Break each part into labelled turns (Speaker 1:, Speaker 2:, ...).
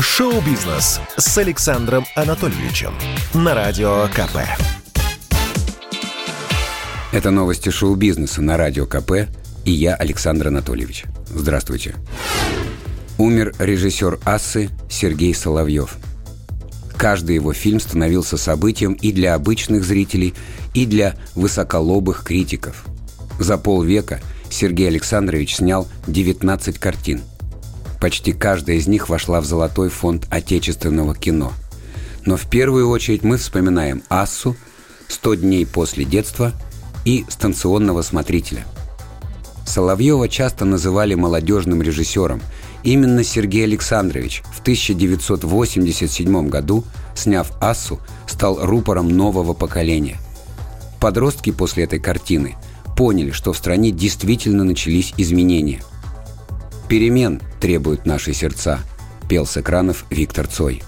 Speaker 1: Шоу-бизнес с Александром Анатольевичем на Радио КП.
Speaker 2: Это новости шоу-бизнеса на Радио КП и я, Александр Анатольевич. Здравствуйте. Умер режиссер «Ассы» Сергей Соловьев. Каждый его фильм становился событием и для обычных зрителей, и для высоколобых критиков. За полвека Сергей Александрович снял 19 картин – Почти каждая из них вошла в золотой фонд отечественного кино. Но в первую очередь мы вспоминаем «Ассу», «100 дней после детства» и «Станционного смотрителя». Соловьева часто называли молодежным режиссером. Именно Сергей Александрович в 1987 году, сняв «Ассу», стал рупором нового поколения. Подростки после этой картины поняли, что в стране действительно начались изменения – «Перемен требуют наши сердца», – пел с экранов Виктор Цой.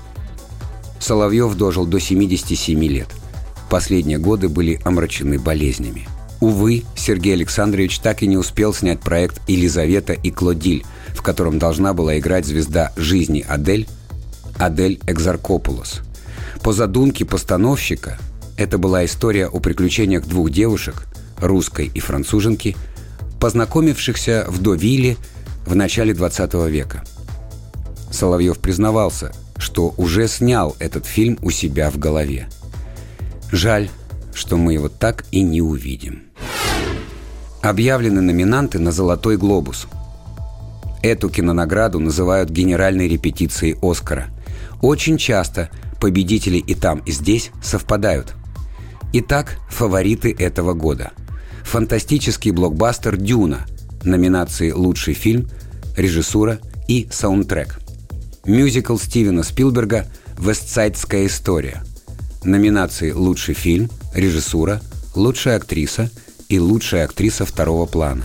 Speaker 2: Соловьев дожил до 77 лет. Последние годы были омрачены болезнями. Увы, Сергей Александрович так и не успел снять проект «Елизавета и Клодиль», в котором должна была играть звезда жизни Адель, Адель Экзаркопулос. По задумке постановщика, это была история о приключениях двух девушек, русской и француженки, познакомившихся в Довиле в начале 20 века. Соловьев признавался, что уже снял этот фильм у себя в голове. Жаль, что мы его так и не увидим. Объявлены номинанты на «Золотой глобус». Эту кинонаграду называют генеральной репетицией «Оскара». Очень часто победители и там, и здесь совпадают. Итак, фавориты этого года. Фантастический блокбастер «Дюна», номинации «Лучший фильм», «Режиссура» и «Саундтрек». Мюзикл Стивена Спилберга «Вестсайдская история». Номинации «Лучший фильм», «Режиссура», «Лучшая актриса» и «Лучшая актриса второго плана».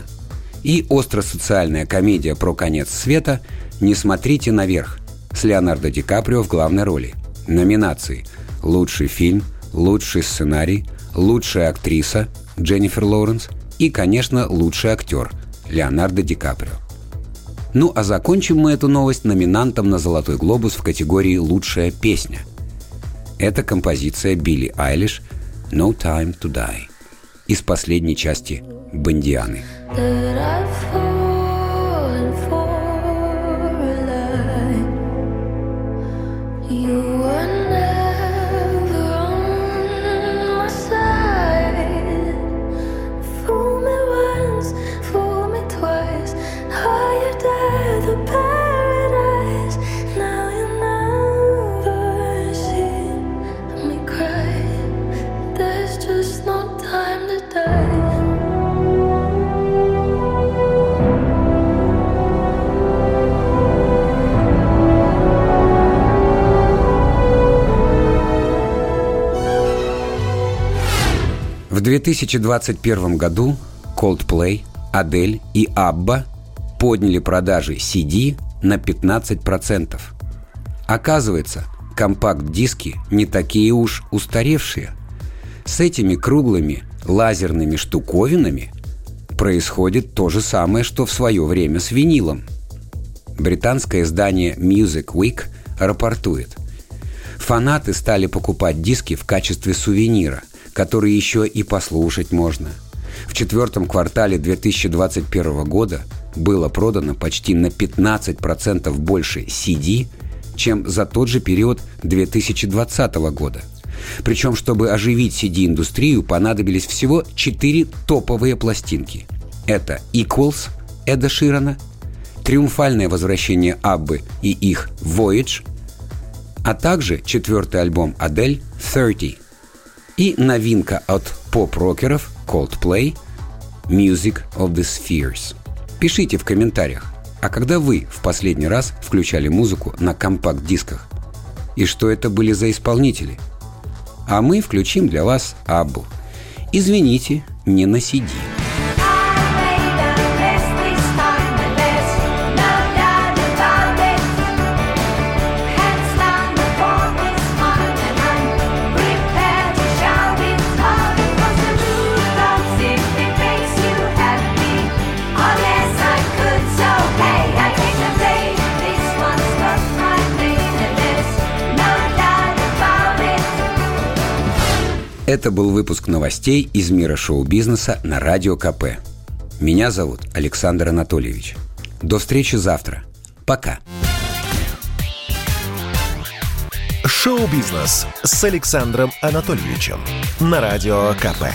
Speaker 2: И остросоциальная комедия про конец света «Не смотрите наверх» с Леонардо Ди Каприо в главной роли. Номинации «Лучший фильм», «Лучший сценарий», «Лучшая актриса» Дженнифер Лоуренс и, конечно, «Лучший актер» Леонардо Ди Каприо. Ну а закончим мы эту новость номинантом на «Золотой глобус» в категории «Лучшая песня». Это композиция Билли Айлиш «No Time to Die» из последней части «Бандианы». В 2021 году Coldplay, Адель и Абба подняли продажи CD на 15%. Оказывается, компакт-диски не такие уж устаревшие. С этими круглыми лазерными штуковинами происходит то же самое, что в свое время с винилом. Британское издание Music Week рапортует. Фанаты стали покупать диски в качестве сувенира – которые еще и послушать можно. В четвертом квартале 2021 года было продано почти на 15% больше CD, чем за тот же период 2020 года. Причем, чтобы оживить CD-индустрию, понадобились всего 4 топовые пластинки. Это «Equals» Эда Ширана, «Триумфальное возвращение Аббы» и их «Voyage», а также четвертый альбом Адель «30», и новинка от поп-рокеров Coldplay «Music of the Spheres». Пишите в комментариях,
Speaker 3: А когда вы в последний раз включали музыку на компакт-дисках? И что это были за исполнители? А мы включим для вас Аббу. Извините, не на Это был выпуск новостей из мира шоу-бизнеса на Радио КП. Меня зовут Александр Анатольевич. До встречи завтра. Пока.
Speaker 1: Шоу-бизнес с Александром Анатольевичем на Радио КП.